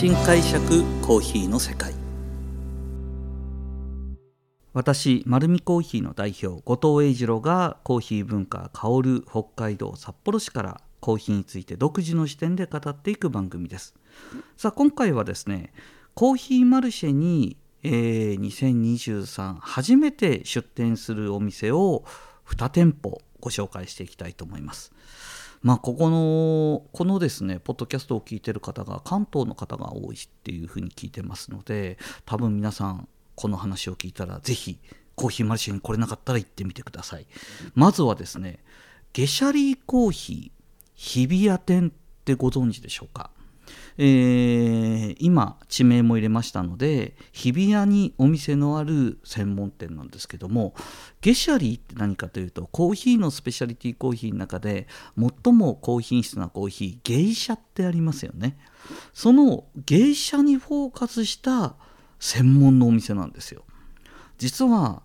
新解釈コーヒーの世界。私丸るコーヒーの代表後藤英二郎がコーヒー文化香る北海道札幌市からコーヒーについて独自の視点で語っていく番組です。さあ今回はですねコーヒーマルシェに、えー、2023初めて出店するお店を2店舗ご紹介していきたいと思います。まあ、ここのこのですねポッドキャストを聞いてる方が関東の方が多いっていうふうに聞いてますので多分皆さんこの話を聞いたらぜひコーヒーマルシェに来れなかったら行ってみてください。まずはですねゲシャリーコーヒー日比谷店ってご存知でしょうか？えー、今地名も入れましたので日比谷にお店のある専門店なんですけどもゲシャリーって何かというとコーヒーのスペシャリティコーヒーの中で最も高品質なコーヒーゲイシャってありますよねそのゲイシャにフォーカスした専門のお店なんですよ実は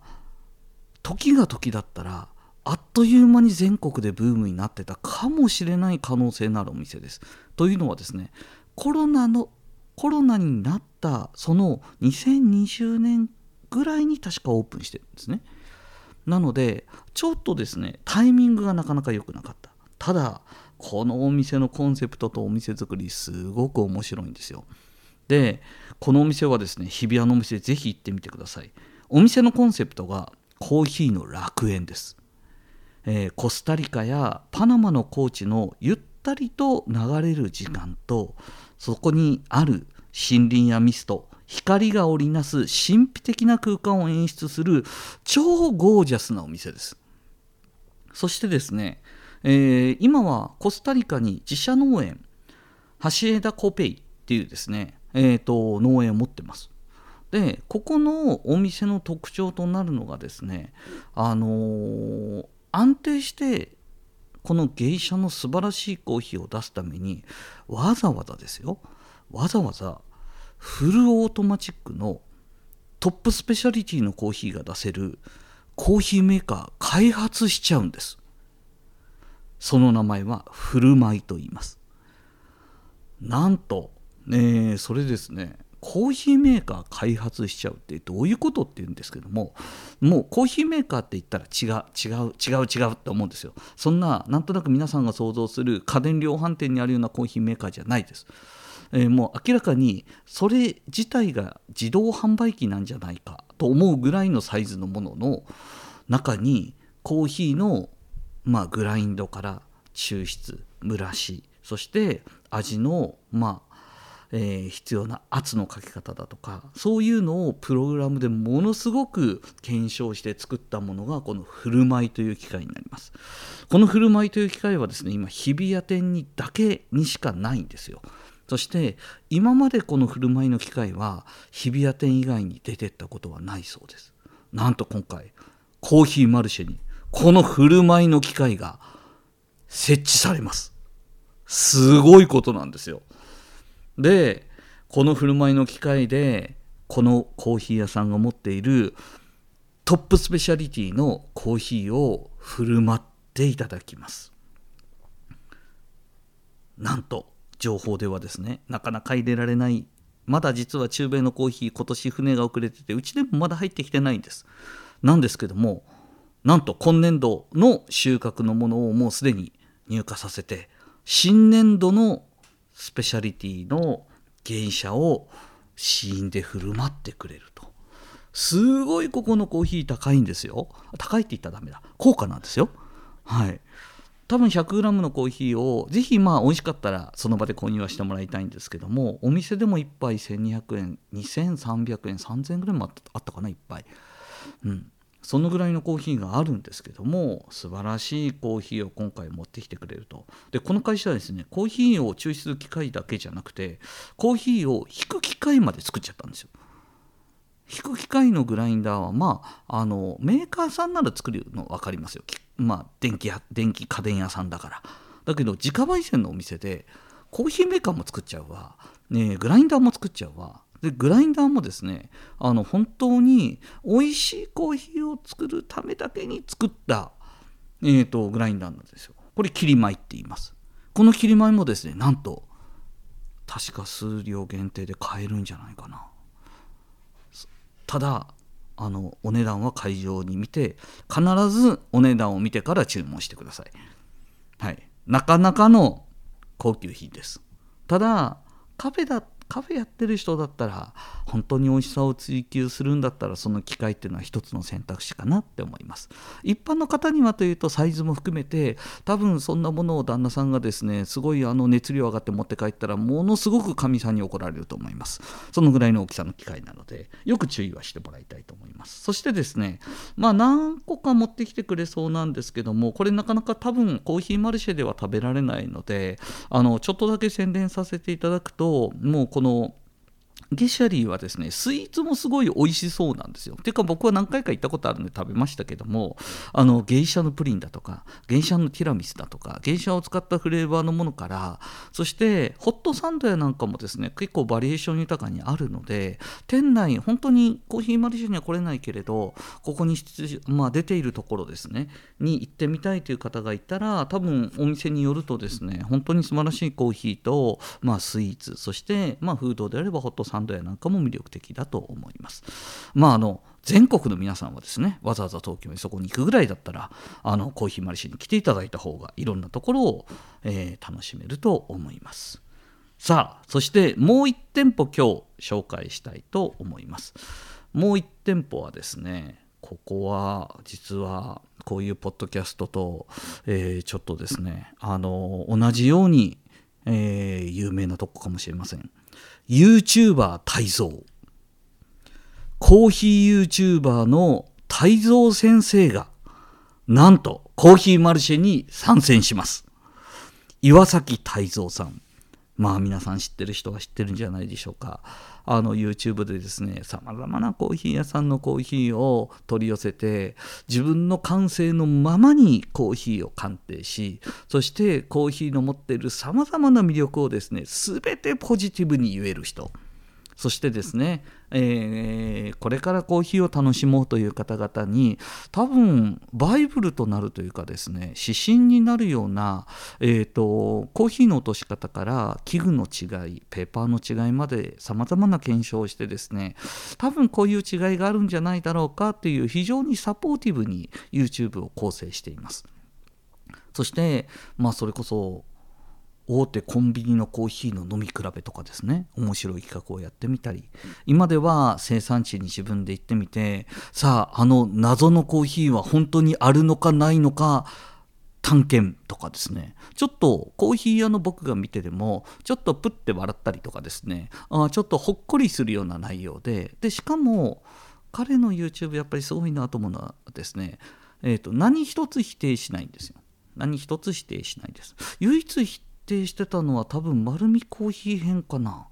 時が時だったらあっという間に全国でブームになってたかもしれない可能性のあるお店です。というのはですねコロナのコロナになったその2020年ぐらいに確かオープンしてるんですね。なのでちょっとですねタイミングがなかなか良くなかった。ただこのお店のコンセプトとお店作りすごく面白いんですよ。でこのお店はですね日比谷のお店ぜひ行ってみてください。お店のコンセプトがコーヒーの楽園です。えー、コスタリカやパナマの高地のゆったりと流れる時間とそこにある森林やミスト光が織りなす神秘的な空間を演出する超ゴージャスなお店です。そしてですね、えー、今はコスタリカに自社農園橋枝コペイっていうですね、えーと、農園を持ってます。でここのお店の特徴となるのがですねあのー、安定してこのゲイシャの素晴らしいコーヒーを出すためにわざわざですよ。わざわざフルオートマチックのトップスペシャリティのコーヒーが出せるコーヒーメーカー開発しちゃうんです。その名前はフルマイと言います。なんと、ね、それですね。コーヒーメーカー開発しちゃうってどういうことって言うんですけどももうコーヒーメーカーって言ったら違う違う違う違うって思うんですよ。そんななんとなく皆さんが想像する家電量販店にあるようなコーヒーメーカーじゃないです。えー、もう明らかにそれ自体が自動販売機なんじゃないかと思うぐらいのサイズのものの中にコーヒーの、まあ、グラインドから抽出蒸らしそして味の、まあえー、必要な圧のかけ方だとかそういうのをプログラムでものすごく検証して作ったものがこの振る舞いという機械になります。この振る舞いという機械はですね今日比谷店にだけにしかないんですよ。そして今までこの振る舞いの機会は日比谷店以外に出てったことはないそうです。なんと今回コーヒーマルシェにこの振る舞いの機会が設置されます。すごいことなんですよ。でこの振る舞いの機会でこのコーヒー屋さんが持っているトップスペシャリティのコーヒーを振る舞っていただきます。なんと情報ではですねなかなか入れられないまだ実は中米のコーヒー今年船が遅れててうちでもまだ入ってきてないんです。なんですけどもなんと今年度の収穫のものをもうすでに入荷させて新年度のスペシャリティの原車を試飲で振る舞ってくれると。すごいここのコーヒー高いんですよ。高いって言ったらダメだ。高価なんですよ。はい。多分 100g のコーヒーをぜひまあ美味しかったらその場で購入はしてもらいたいんですけどもお店でも1杯1200円2300円3000円ぐらいもあったかな1杯。うん。そのぐらいのコーヒーがあるんですけども素晴らしいコーヒーを今回持ってきてくれると。でこの会社はですねコーヒーを抽出機械だけじゃなくてコーヒーを引く機械まで作っちゃったんですよ。引く機械のグラインダーはまああのメーカーさんなら作るの分かりますよ。まあ、電気電気家電屋さんだから。だけど自家焙煎のお店でコーヒーメーカーも作っちゃうわ、ね、グラインダーも作っちゃうわ。でグラインダーもですねあの本当に美味しいコーヒーを作るためだけに作った、えーと、グラインダーなんですよ。これ切り米って言います。この切り米もですねなんと確か数量限定で買えるんじゃないかな。ただあのお値段は会場に見て必ずお値段を見てから注文してください、はい、なかなかの高級品です。ただカフェだカフェやってる人だったら本当に美味しさを追求するんだったらその機会っていうのは一つの選択肢かなって思います。一般の方にはというとサイズも含めて多分そんなものを旦那さんがですねすごいあの熱量上がって持って帰ったらものすごくかみさんに怒られると思います。そのぐらいの大きさの機械なのでよく注意はしてもらいたいと思います。そしてですねまあ何個か持ってきてくれそうなんですけどもこれなかなか多分コーヒーマルシェでは食べられないのであのちょっとだけ宣伝させていただくともうこのゲシャリーはですねスイーツもすごい美味しそうなんですよ。ていうか僕は何回か行ったことあるんで食べましたけどもあの芸者のプリンだとか芸者のティラミスだとか芸者を使ったフレーバーのものからそしてホットサンドやなんかもですね結構バリエーション豊かにあるので店内本当にコーヒーマルシェには来れないけれどここに、まあ、出ているところですねに行ってみたいという方がいたら多分お店によるとですね本当に素晴らしいコーヒーと、まあ、スイーツそして、まあ、フードであればホットサンドサンド屋なんかも魅力的だと思います。まああの全国の皆さんはですねわざわざ東京にそこに行くぐらいだったらあのコーヒーマルシェに来ていただいた方がいろんなところを、えー、楽しめると思います。さあそしてもう1店舗今日紹介したいと思います。もう1店舗はですねここは実はこういうポッドキャストと、えー、ちょっとですねあの同じように、えー、有名なとこかもしれません。YouTuber 泰造。コーヒー YouTuber の泰造先生がなんとコーヒーマルシェに参戦します。岩崎泰造さん。まあ皆さん知ってる人は知ってるんじゃないでしょうか。あの YouTube でですねさまざまなコーヒー屋さんのコーヒーを取り寄せて自分の感性のままにコーヒーを鑑定しそしてコーヒーの持っているさまざまな魅力をですね全てポジティブに言える人。そしてですねえー、これからコーヒーを楽しもうという方々に多分バイブルとなるというかですね指針になるような、えーと、コーヒーの落とし方から器具の違いペーパーの違いまでさまざまな検証をしてですね多分こういう違いがあるんじゃないだろうかっていう非常にサポーティブに YouTube を構成しています。そしてまあそれこそ大手コンビニのコーヒーの飲み比べとかですね。面白い企画をやってみたり。今では生産地に自分で行ってみてさああの謎のコーヒーは本当にあるのかないのか探検とかですね。ちょっとコーヒー屋の僕が見てでもちょっとプッて笑ったりとかですね。あちょっとほっこりするような内容で。でしかも彼の YouTube やっぱりすごいなと思うのはですね、えーと、何一つ否定しないんですよ。何一つ否定しないです。唯一否定してたのは多分丸見コーヒー編かな。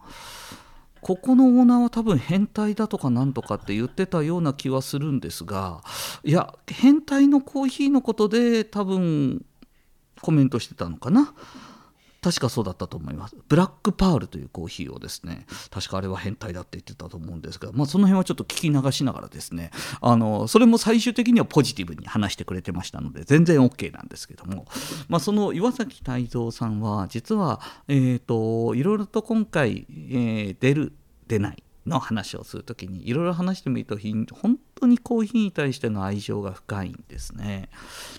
ここのオーナーは多分変態だとかなんとかって言ってたような気はするんですがいや変態のコーヒーのことで多分コメントしてたのかな。確かそうだったと思います。ブラックパールというコーヒーをですね、確かあれは変態だって言ってたと思うんですが、まあ、その辺はちょっと聞き流しながらですね、あのそれも最終的にはポジティブに話してくれてましたので、全然 OK なんですけども、まあ、その岩崎泰造さんは、実は、えーと、いろいろと今回、えー、出る、出ない、の話をする時にいろいろ話してみると本当にコーヒーに対しての愛情が深いんですね。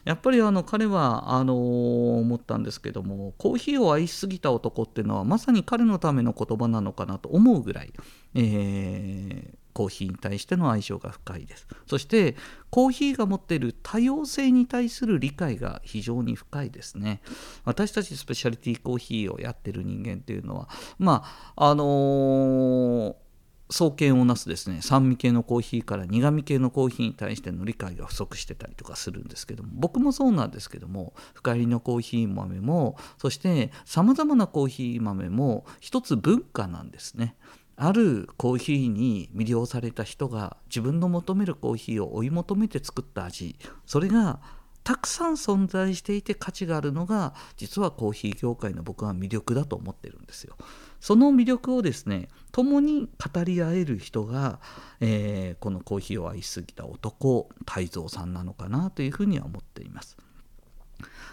やっぱりあの彼はあの思ったんですけどもコーヒーを愛しすぎた男っていうのはまさに彼のための言葉なのかなと思うぐらい、えー、コーヒーに対しての愛情が深いですそしてコーヒーが持っている多様性に対する理解が非常に深いですね私たちスペシャリティコーヒーをやってる人間っていうのはまああのー創建をなすですね酸味系のコーヒーから苦味系のコーヒーに対しての理解が不足してたりとかするんですけども僕もそうなんですけども深入りのコーヒー豆もそしてさまざまなコーヒー豆も一つ文化なんですね。あるコーヒーに魅了された人が自分の求めるコーヒーを追い求めて作った味それがたくさん存在していて価値があるのが実はコーヒー業界の僕は魅力だと思ってるんですよ。その魅力をですね共に語り合える人が、えー、このコーヒーを愛しすぎた男泰造さんなのかなというふうには思っています。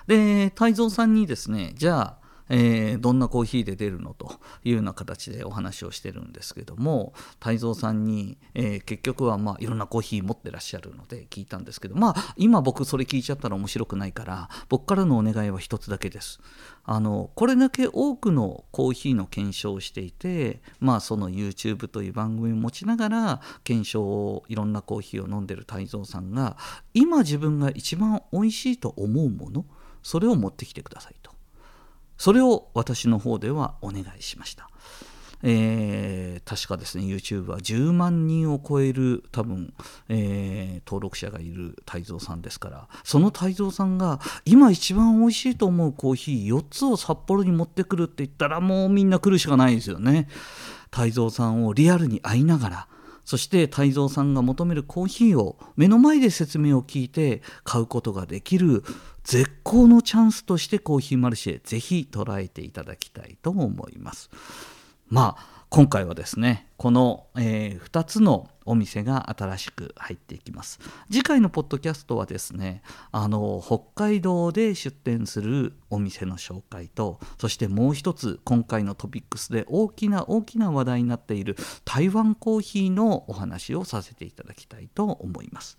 で泰造さんにですねじゃあえー、どんなコーヒーで出るのというような形でお話をしてるんですけども太蔵さんに、えー、結局はまあいろんなコーヒー持ってらっしゃるので聞いたんですけどまあ今僕それ聞いちゃったら面白くないから僕からのお願いは一つだけです。あのこれだけ多くのコーヒーの検証をしていてまあその YouTube という番組を持ちながら検証をいろんなコーヒーを飲んでる太蔵さんが今自分が一番美味しいと思うものそれを持ってきてくださいと。それを私の方ではお願いしました。えー、確かですね YouTube は10万人を超える多分、えー、登録者がいる太蔵さんですからその太蔵さんが今一番美味しいと思うコーヒー4つを札幌に持ってくるって言ったらもうみんな来るしかないですよね太蔵さんをリアルに会いながらそして泰造さんが求めるコーヒーを目の前で説明を聞いて買うことができる絶好のチャンスとしてコーヒーマルシェぜひ捉えていただきたいと思います。まあ今回はですねこの、えー、2つのお店が新しく入っていきます。次回のポッドキャストはですねあの北海道で出店するお店の紹介とそしてもう一つ今回のトピックスで大きな大きな話題になっている台湾コーヒーのお話をさせていただきたいと思います。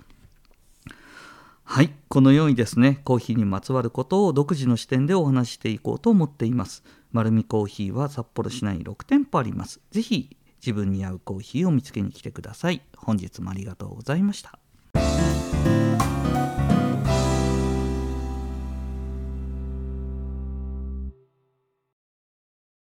はいこのようにですねコーヒーにまつわることを独自の視点でお話していこうと思っています。丸るコーヒーは札幌市内6店舗あります。ぜひ自分に合うコーヒーを見つけに来てください。本日もありがとうございました。